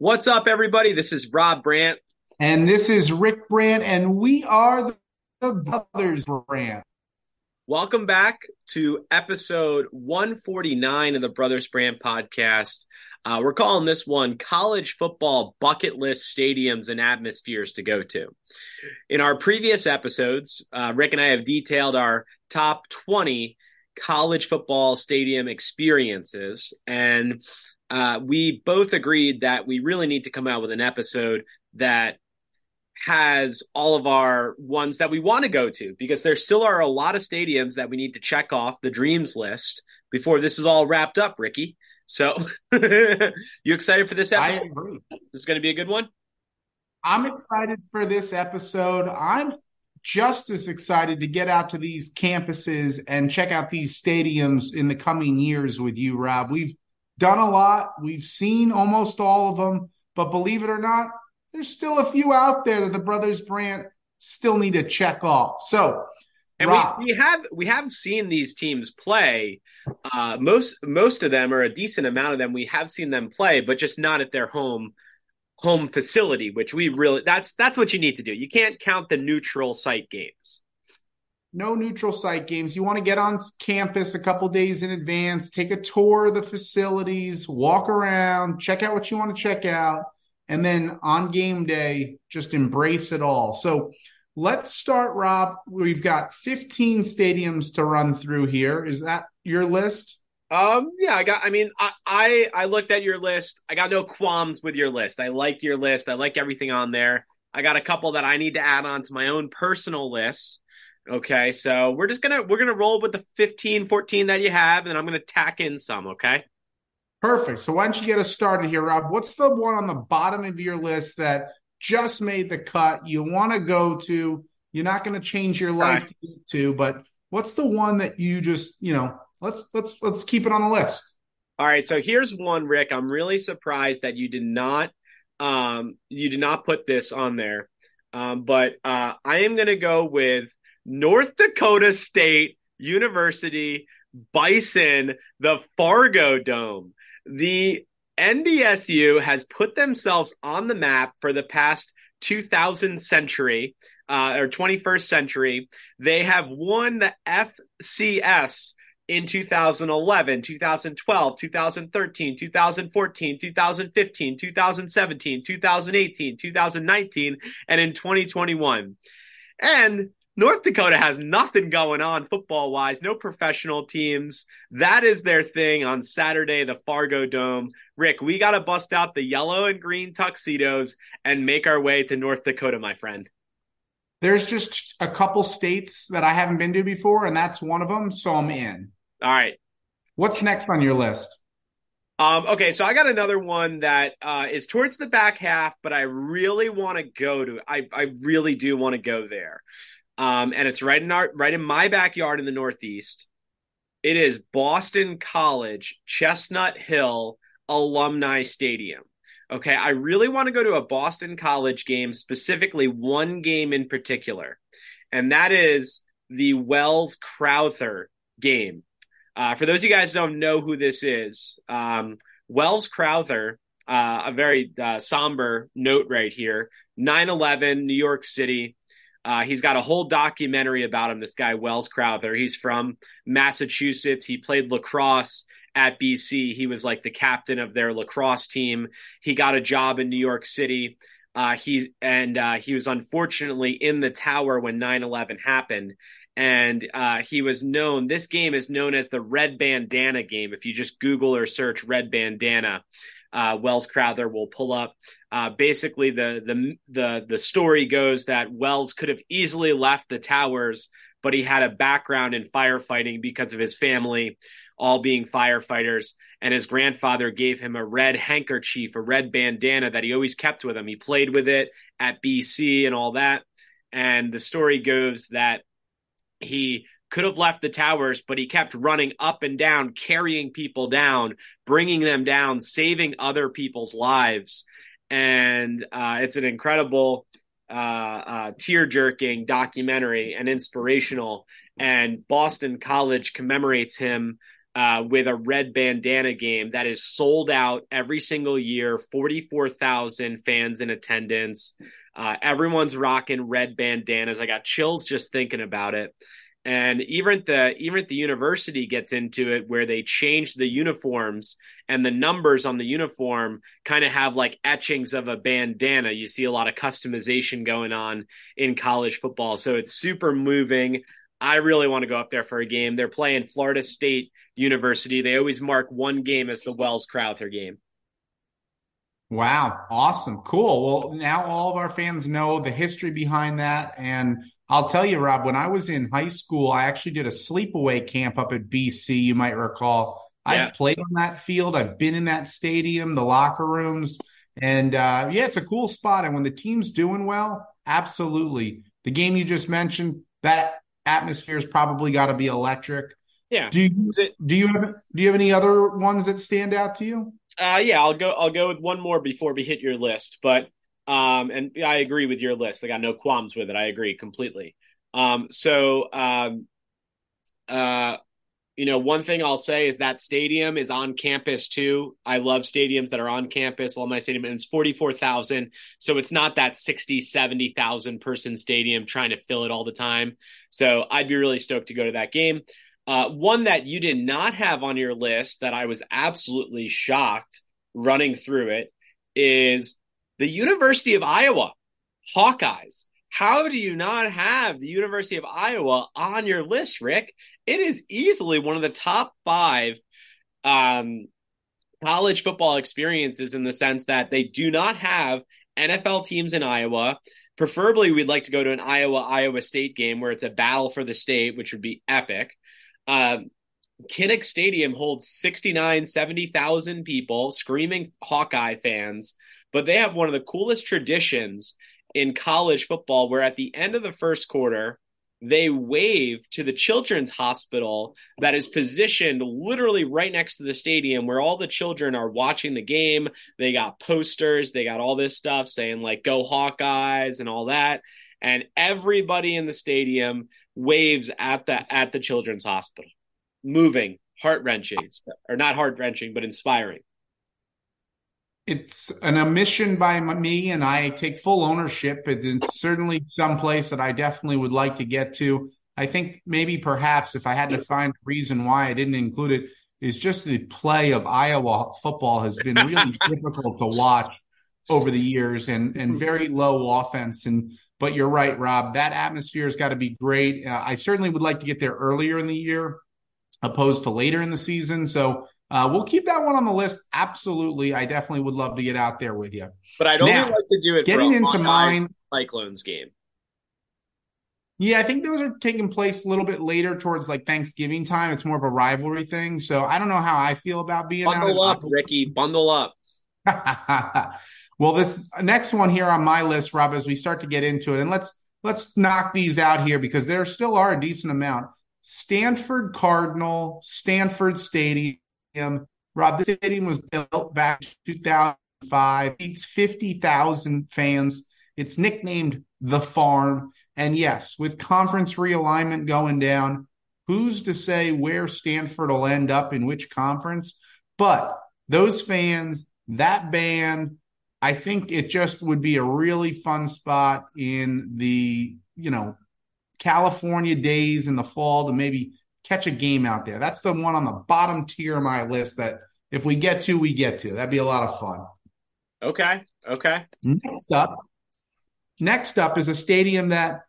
What's up, everybody? This is Rob Brandt. And this is Rick Brandt, and we are the Brothers Brandt. Welcome back to episode 149 of the Brothers Brandt podcast. Uh, we're calling this one College Football Bucket List Stadiums and Atmospheres to Go to. In our previous episodes, uh, Rick and I have detailed our top 20 college football stadium experiences. And uh, we both agreed that we really need to come out with an episode that has all of our ones that we want to go to because there still are a lot of stadiums that we need to check off the dreams list before this is all wrapped up, Ricky. So, you excited for this episode? I agree. This is going to be a good one. I'm excited for this episode. I'm just as excited to get out to these campuses and check out these stadiums in the coming years with you, Rob. We've done a lot. We've seen almost all of them, but believe it or not, there's still a few out there that the Brothers Brandt still need to check off. So, and Rob, we, we have we have seen these teams play. Uh, most most of them, or a decent amount of them, we have seen them play, but just not at their home home facility. Which we really that's that's what you need to do. You can't count the neutral site games no neutral site games. You want to get on campus a couple days in advance, take a tour of the facilities, walk around, check out what you want to check out, and then on game day, just embrace it all. So let's start, Rob. We've got 15 stadiums to run through here. Is that your list? Um, yeah, I got. I mean, I, I I looked at your list. I got no qualms with your list. I like your list. I like everything on there. I got a couple that I need to add on to my own personal list. Okay, so we're just gonna we're gonna roll with the 15, 14 that you have, and then I'm gonna tack in some. Okay. Perfect. So why don't you get us started here, Rob? What's the one on the bottom of your list that just made the cut? You want to go to? You're not going to change your life right. to get to, but what's the one that you just you know? Let's let's let's keep it on the list. All right. So here's one, Rick. I'm really surprised that you did not um you did not put this on there. Um, but uh, I am going to go with North Dakota State University Bison, the Fargo Dome. The NDSU has put themselves on the map for the past 2000 century uh, or 21st century. They have won the FCS in 2011, 2012, 2013, 2014, 2015, 2017, 2018, 2019, and in 2021. And North Dakota has nothing going on football wise, no professional teams. That is their thing on Saturday, the Fargo Dome. Rick, we got to bust out the yellow and green tuxedos and make our way to North Dakota, my friend. There's just a couple states that I haven't been to before, and that's one of them. So I'm in. All right. What's next on your list? Um, okay, so I got another one that uh, is towards the back half, but I really want to go to. I I really do want to go there um, and it's right in our right in my backyard in the Northeast. It is Boston College Chestnut Hill Alumni Stadium. Okay, I really want to go to a Boston College game, specifically one game in particular, and that is the Wells Crowther game. Uh, for those of you guys don't know who this is, um, Wells Crowther, uh, a very uh, somber note right here 9 11, New York City. Uh, he's got a whole documentary about him. This guy Wells Crowther. He's from Massachusetts. He played lacrosse at BC. He was like the captain of their lacrosse team. He got a job in New York City. Uh, he and uh, he was unfortunately in the tower when 9-11 happened and uh, he was known this game is known as the red bandana game if you just google or search red bandana uh, Wells Crowther will pull up. Uh, basically, the the the the story goes that Wells could have easily left the towers, but he had a background in firefighting because of his family all being firefighters. And his grandfather gave him a red handkerchief, a red bandana that he always kept with him. He played with it at BC and all that. And the story goes that he could have left the towers, but he kept running up and down, carrying people down, bringing them down, saving other people's lives. And uh, it's an incredible, uh, uh, tear jerking documentary and inspirational. And Boston College commemorates him uh, with a red bandana game that is sold out every single year, 44,000 fans in attendance. Uh, everyone's rocking red bandanas. I got chills just thinking about it and even the even the university gets into it where they change the uniforms and the numbers on the uniform kind of have like etchings of a bandana. You see a lot of customization going on in college football. So it's super moving. I really want to go up there for a game. They're playing florida state university. They always mark one game as the wells Crowther game. Wow, awesome, cool. Well, now all of our fans know the history behind that, and I'll tell you, Rob, when I was in high school, I actually did a sleepaway camp up at BC. You might recall. Yeah. I've played on that field. I've been in that stadium, the locker rooms, and uh, yeah, it's a cool spot. And when the team's doing well, absolutely. The game you just mentioned, that atmosphere's probably got to be electric. Yeah. Do you do you have do you have any other ones that stand out to you? Uh, yeah, I'll go. I'll go with one more before we hit your list. But um, and I agree with your list. I got no qualms with it. I agree completely. Um, so, um, uh, you know, one thing I'll say is that stadium is on campus too. I love stadiums that are on campus. Alumni Stadium, and it's 44,000. So it's not that 60, 70,000 person stadium trying to fill it all the time. So I'd be really stoked to go to that game. Uh, one that you did not have on your list that I was absolutely shocked running through it is the University of Iowa, Hawkeyes. How do you not have the University of Iowa on your list, Rick? It is easily one of the top five um, college football experiences in the sense that they do not have NFL teams in Iowa. Preferably, we'd like to go to an Iowa Iowa State game where it's a battle for the state, which would be epic. Um, Kinnick Stadium holds 69, 70,000 people, screaming Hawkeye fans. But they have one of the coolest traditions in college football where at the end of the first quarter, they wave to the children's hospital that is positioned literally right next to the stadium where all the children are watching the game. They got posters, they got all this stuff saying like go Hawkeyes and all that. And everybody in the stadium waves at the at the children's hospital. Moving, heart-wrenching, or not heart-wrenching, but inspiring it's an omission by me and I take full ownership. It's certainly some place that I definitely would like to get to. I think maybe perhaps if I had to find a reason why I didn't include it is just the play of Iowa football has been really difficult to watch over the years and and very low offense and but you're right Rob that atmosphere has got to be great. Uh, I certainly would like to get there earlier in the year opposed to later in the season. So uh, we'll keep that one on the list. Absolutely, I definitely would love to get out there with you. But I'd only now, like to do it. Getting into mine, Cyclones game. Yeah, I think those are taking place a little bit later towards like Thanksgiving time. It's more of a rivalry thing. So I don't know how I feel about being bundle up, Ricky. Bundle up. well, this next one here on my list, Rob, as we start to get into it, and let's let's knock these out here because there still are a decent amount. Stanford Cardinal, Stanford Stadium, Stadium. Rob, the stadium was built back in 2005. It's 50,000 fans. It's nicknamed the Farm. And yes, with conference realignment going down, who's to say where Stanford will end up in which conference? But those fans, that band, I think it just would be a really fun spot in the, you know, California days in the fall to maybe catch a game out there. That's the one on the bottom tier of my list that if we get to, we get to. That'd be a lot of fun. Okay. Okay. Next up, next up is a stadium that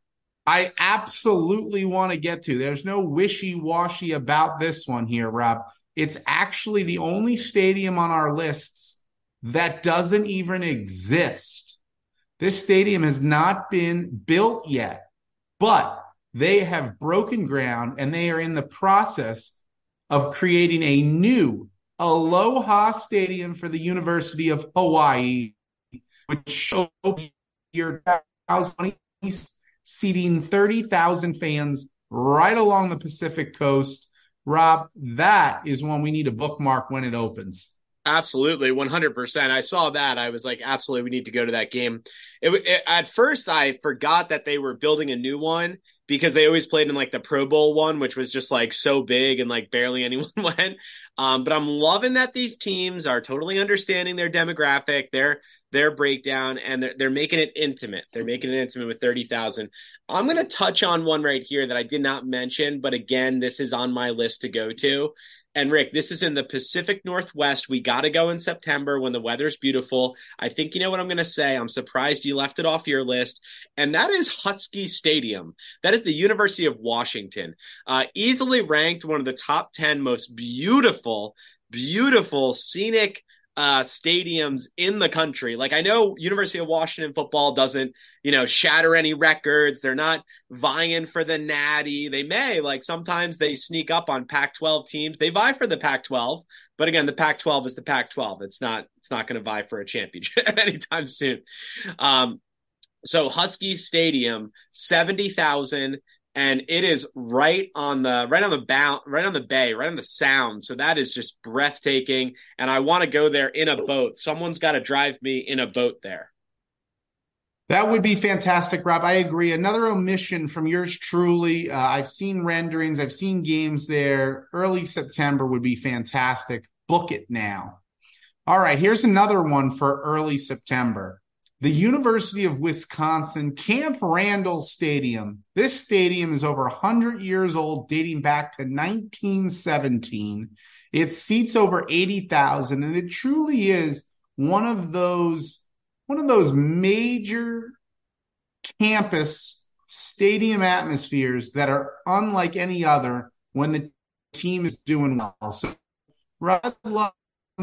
I absolutely want to get to. There's no wishy washy about this one here, Rob. It's actually the only stadium on our lists that doesn't even exist. This stadium has not been built yet, but they have broken ground and they are in the process of creating a new Aloha Stadium for the University of Hawaii, which shows your seating 30,000 fans right along the Pacific coast. Rob, that is one we need to bookmark when it opens. Absolutely, 100%. I saw that. I was like, absolutely, we need to go to that game. It, it, at first, I forgot that they were building a new one because they always played in like the Pro Bowl one, which was just like so big and like barely anyone went. Um, but I'm loving that these teams are totally understanding their demographic, their their breakdown, and they're, they're making it intimate. They're making it intimate with 30,000. I'm going to touch on one right here that I did not mention, but again, this is on my list to go to. And Rick, this is in the Pacific Northwest. We got to go in September when the weather's beautiful. I think you know what I'm going to say. I'm surprised you left it off your list. And that is Husky Stadium. That is the University of Washington. Uh, easily ranked one of the top 10 most beautiful, beautiful, scenic uh, stadiums in the country. Like I know University of Washington football doesn't, you know, shatter any records. They're not vying for the natty. They may like sometimes they sneak up on Pac-12 teams. They vie for the Pac-12, but again, the Pac-12 is the Pac-12. It's not. It's not going to vie for a championship anytime soon. Um, so Husky Stadium, seventy thousand and it is right on the right on the bound right on the bay right on the sound. So that is just breathtaking. And i want to go there in a boat. Someone's got to drive me in a boat there. That would be fantastic rob. I agree. Another omission from yours truly uh, i've seen renderings i've seen games there. Early september would be fantastic. Book it now. All right here's another one for early september the University of Wisconsin Camp Randall Stadium. This stadium is over 100 years old, dating back to 1917. It seats over 80,000 and it truly is one of those one of those major campus stadium atmospheres that are unlike any other when the team is doing well. So Rod Love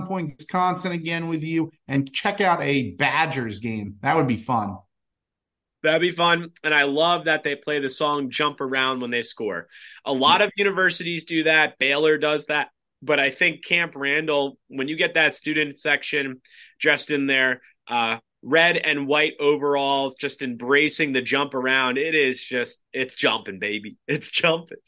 point Wisconsin again with you and check out a Badgers game. That would be fun. That'd be fun. And I love that they play the song Jump Around when they score. A lot of universities do that. Baylor does that. But I think Camp Randall, when you get that student section dressed in their uh, red and white overalls, just embracing the jump around, it is just, it's jumping, baby. It's jumping.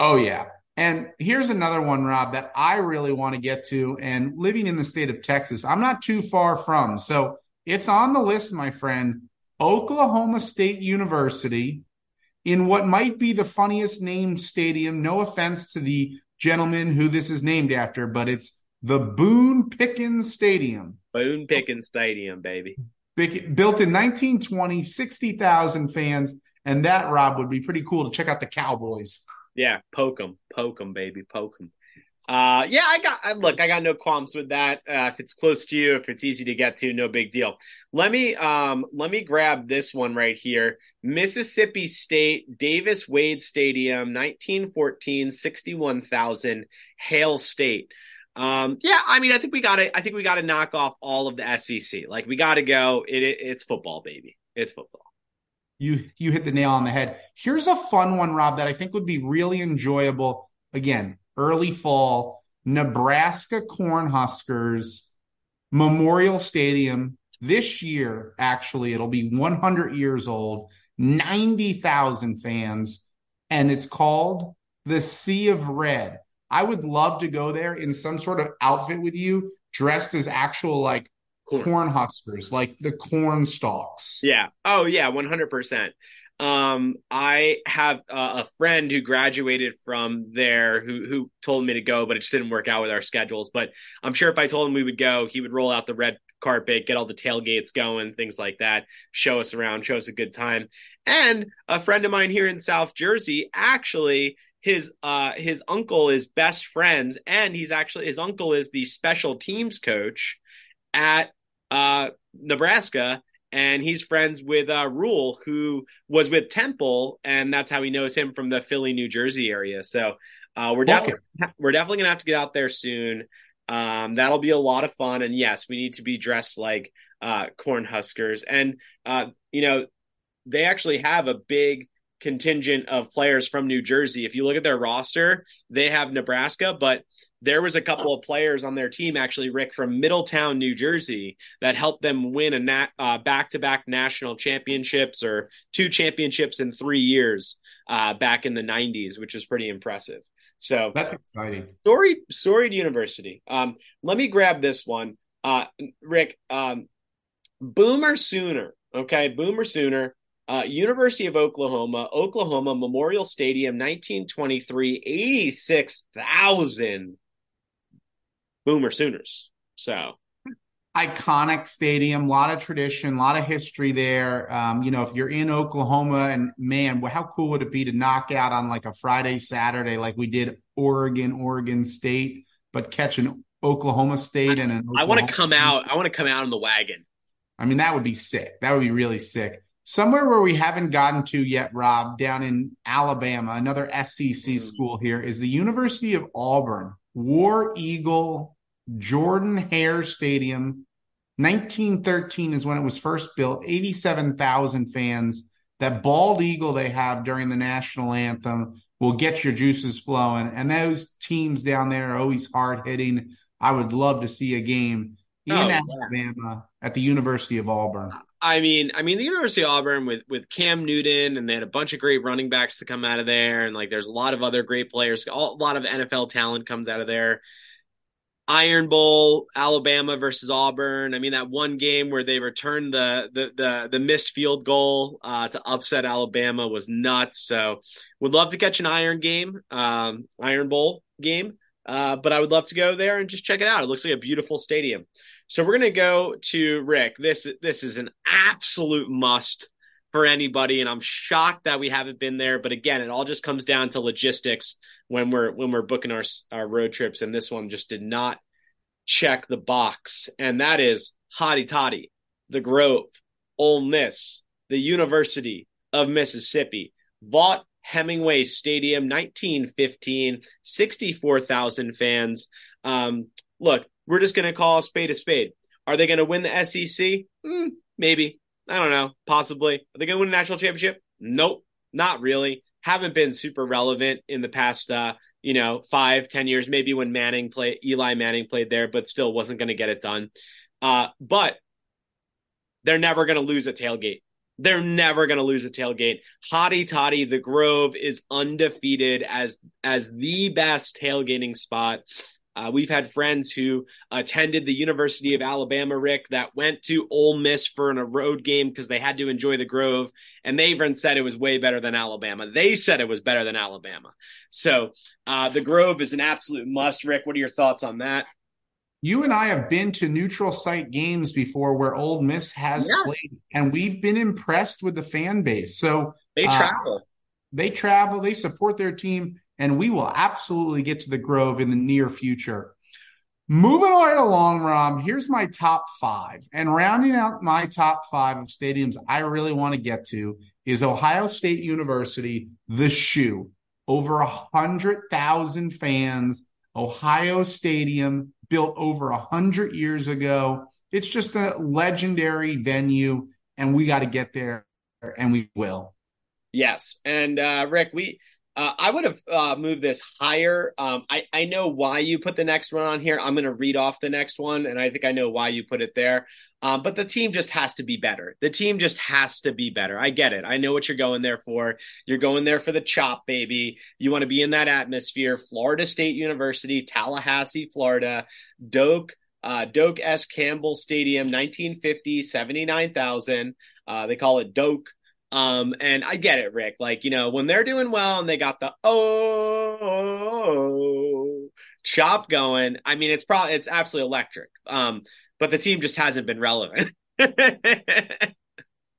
Oh, yeah. And here's another one, Rob, that I really want to get to. And living in the state of Texas, I'm not too far from. So it's on the list, my friend. Oklahoma State University in what might be the funniest named stadium. No offense to the gentleman who this is named after, but it's the Boone Pickens Stadium. Boone Pickens Stadium, baby. Built in 1920, 60,000 fans. And that, Rob, would be pretty cool to check out the Cowboys. Yeah, poke them, poke them, baby, poke them. Uh, yeah, I got. I, look, I got no qualms with that. Uh, if it's close to you, if it's easy to get to, no big deal. Let me, um, let me grab this one right here. Mississippi State Davis Wade Stadium, 1914, 61,000, Hail State. Um, yeah, I mean, I think we got to. I think we got to knock off all of the SEC. Like, we got to go. It, it, it's football, baby. It's football you you hit the nail on the head. Here's a fun one, Rob, that I think would be really enjoyable. Again, early fall, Nebraska Cornhuskers Memorial Stadium this year. Actually, it'll be 100 years old, 90,000 fans, and it's called the Sea of Red. I would love to go there in some sort of outfit with you, dressed as actual like corn. corn huskers, like the corn stalks. Yeah. Oh, yeah, 100%. Um, I have uh, a friend who graduated from there who who told me to go, but it just didn't work out with our schedules. But I'm sure if I told him we would go, he would roll out the red carpet, get all the tailgates going, things like that, show us around, show us a good time. And a friend of mine here in South Jersey actually his uh his uncle is best friends and he's actually his uncle is the special teams coach at uh Nebraska and he's friends with uh Rhule who was with Temple and that's how he knows him from the Philly New Jersey area. So uh we're definitely we're definitely going to have to get out there soon. Um that'll be a lot of fun and yes we need to be dressed like uh Cornhuskers and uh you know they actually have a big contingent of players from New Jersey. If you look at their roster, they have Nebraska, but there was a couple of players on their team actually rick from middletown new jersey that helped them win a nat, uh, back-to-back national championships or two championships in three years uh, back in the 90s which is pretty impressive. So that's exciting. Storied storied university. Um, let me grab this one. Uh, rick um, boomer sooner okay? Boomer sooner uh, University of Oklahoma, Oklahoma Memorial Stadium, 1923, 86,000 Boomer Sooners. So iconic stadium, a lot of tradition, a lot of history there. Um, you know, if you're in Oklahoma, and man, how cool would it be to knock out on like a Friday, Saturday, like we did Oregon, Oregon State, but catch an Oklahoma State and an I want to come out. I want to come out in the wagon. I mean, that would be sick. That would be really sick. Somewhere where we haven't gotten to yet, Rob, down in Alabama, another SEC mm. school here is the University of Auburn, War Eagle Jordan Hare Stadium. 1913 is when it was first built, 87,000 fans. That bald eagle they have during the national anthem will get your juices flowing. And those teams down there are always hard hitting. I would love to see a game in oh, Alabama yeah. at the University of Auburn. I mean, I mean, the University of Auburn with with Cam Newton, and they had a bunch of great running backs to come out of there, and like there's a lot of other great players. a lot of NFL talent comes out of there. Iron Bowl, Alabama versus Auburn. I mean, that one game where they returned the the the, the missed field goal uh, to upset Alabama was nuts. So, would love to catch an Iron game, um, Iron Bowl game. Uh, but I would love to go there and just check it out. It looks like a beautiful stadium. So we're gonna go to Rick. This this is an absolute must for anybody, and I'm shocked that we haven't been there. But again, it all just comes down to logistics when we're when we're booking our our road trips, and this one just did not check the box, and that is Hotty Toddy, the Grove, Ole Miss, the University of Mississippi, Vaught Hemingway Stadium, 1915, 64,000 fans. Um, look, we're just going to call a spade a spade. Are they going to win the SEC? Mm, maybe. I don't know. Possibly. Are they going to win a national championship? Nope. Not really. Haven't been super relevant in the past, uh, you know, five, ten years. Maybe when Manning played, Eli Manning played there, but still wasn't going to get it done. Uh, but they're never going to lose a tailgate. They're never going to lose a tailgate. Hotty Toddy, the Grove is undefeated as as the best tailgating spot uh, we've had friends who attended the University of Alabama, Rick, that went to Ole Miss for a road game because they had to enjoy the Grove, and they even said it was way better than Alabama. They said it was better than Alabama. So uh, the Grove is an absolute must. Rick, what are your thoughts on that? You and I have been to neutral site games before where Ole Miss has yeah. played, and we've been impressed with the fan base. So they uh, travel. They travel. They support their team and we will absolutely get to the Grove in the near future. Moving right along, Rob, here's my top five. And rounding out my top five of stadiums I really want to get to is Ohio State University, the shoe. Over a hundred thousand fans, Ohio Stadium, built over a hundred years ago. It's just a legendary venue, and we got to get there, and we will. Yes, and uh, Rick, we uh, I would have uh, moved this higher. Um, I, I know why you put the next one on here. I'm going to read off the next one, and I think I know why you put it there. Um, but the team just has to be better. The team just has to be better. I get it. I know what you're going there for. You're going there for the chop, baby. You want to be in that atmosphere. Florida State University, Tallahassee, Florida, Doak, uh, Doak S. Campbell Stadium, 1950, 79,000. Uh, they call it Doak. Um, and I get it, Rick. Like, you know, when they're doing well and they got the oh chop going, I mean, it's probably it's absolutely electric. Um, but the team just hasn't been relevant. they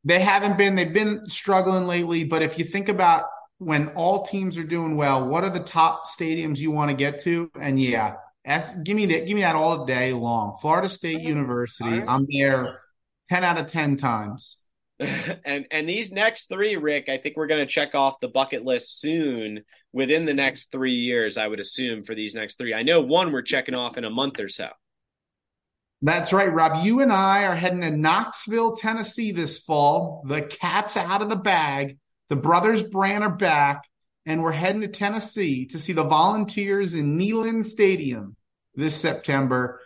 haven't been. They've been struggling lately. But if you think about when all teams are doing well, what are the top stadiums you want to get to? And yeah, S, give me that. Give me that all day long. Florida State University. Right. I'm there ten out of ten times. and and these next three, Rick, I think we're going to check off the bucket list soon. Within the next three years, I would assume for these next three. I know one we're checking off in a month or so. That's right, Rob. You and I are heading to Knoxville, Tennessee this fall. The cat's out of the bag. The brothers Brandt are back, and we're heading to Tennessee to see the Volunteers in Neyland Stadium this September.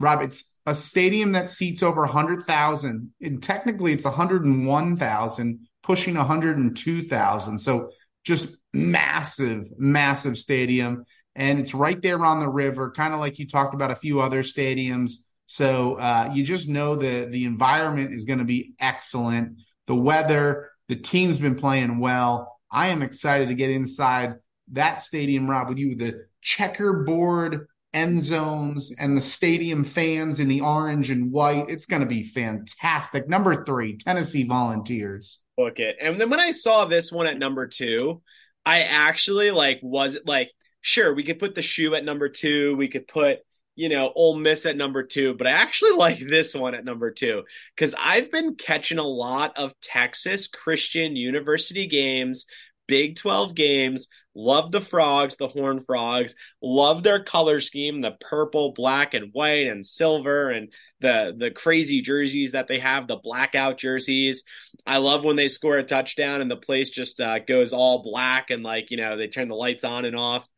Rob, it's a stadium that seats over 100,000. And technically, it's 101,000, pushing 102,000. So just massive, massive stadium. And it's right there on the river, kind of like you talked about a few other stadiums so uh, you just know the the environment is going to be excellent. The weather, the team's been playing well. I am excited to get inside that stadium, Rob, with you. The checkerboard end zones and the stadium fans in the orange and white. It's going to be fantastic. Number three, Tennessee Volunteers. Book it. And then when I saw this one at number two, I actually like was it like sure we could put the shoe at number two. We could put you know, Ole Miss at number two, but I actually like this one at number two because I've been catching a lot of Texas Christian University games, Big 12 games. Love the frogs, the horn frogs. Love their color scheme, the purple, black, and white, and silver, and the the crazy jerseys that they have, the blackout jerseys. I love when they score a touchdown and the place just uh, goes all black and like you know they turn the lights on and off.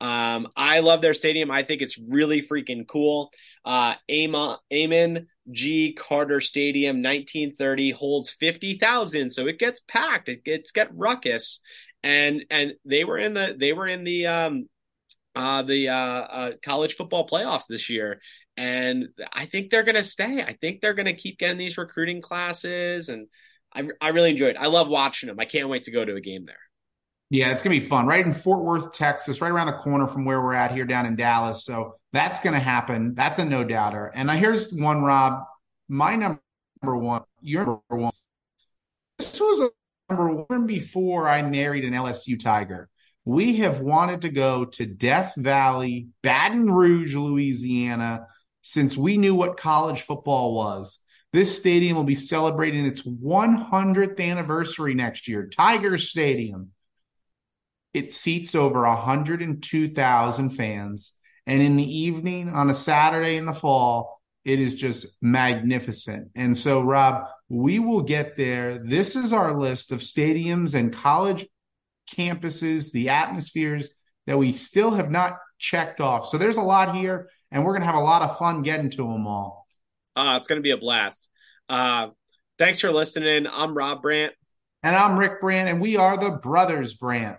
Um, I love their stadium. I think it's really freaking cool. Uh, Amon G. Carter Stadium, 1930, holds 50,000, so it gets packed. It gets get ruckus, and and they were in the they were in the um uh the uh, uh college football playoffs this year, and I think they're gonna stay. I think they're gonna keep getting these recruiting classes, and I I really enjoyed. It. I love watching them. I can't wait to go to a game there. Yeah, it's going to be fun. Right in Fort Worth, Texas, right around the corner from where we're at here down in Dallas. So that's going to happen. That's a no doubter. And here's one, Rob. My number one, your number one. This was one before I married an LSU Tiger. We have wanted to go to Death Valley, Baton Rouge, Louisiana, since we knew what college football was. This stadium will be celebrating its 100th anniversary next year. Tiger Stadium it seats over 102,000 fans. And in the evening on a Saturday in the fall, it is just magnificent. And so, Rob, we will get there. This is our list of stadiums and college campuses, the atmospheres that we still have not checked off. So there's a lot here, and we're going to have a lot of fun getting to them all. Uh, it's going to be a blast. Uh, thanks for listening. I'm Rob Brandt. And I'm Rick Brandt, and we are the Brothers Brandt.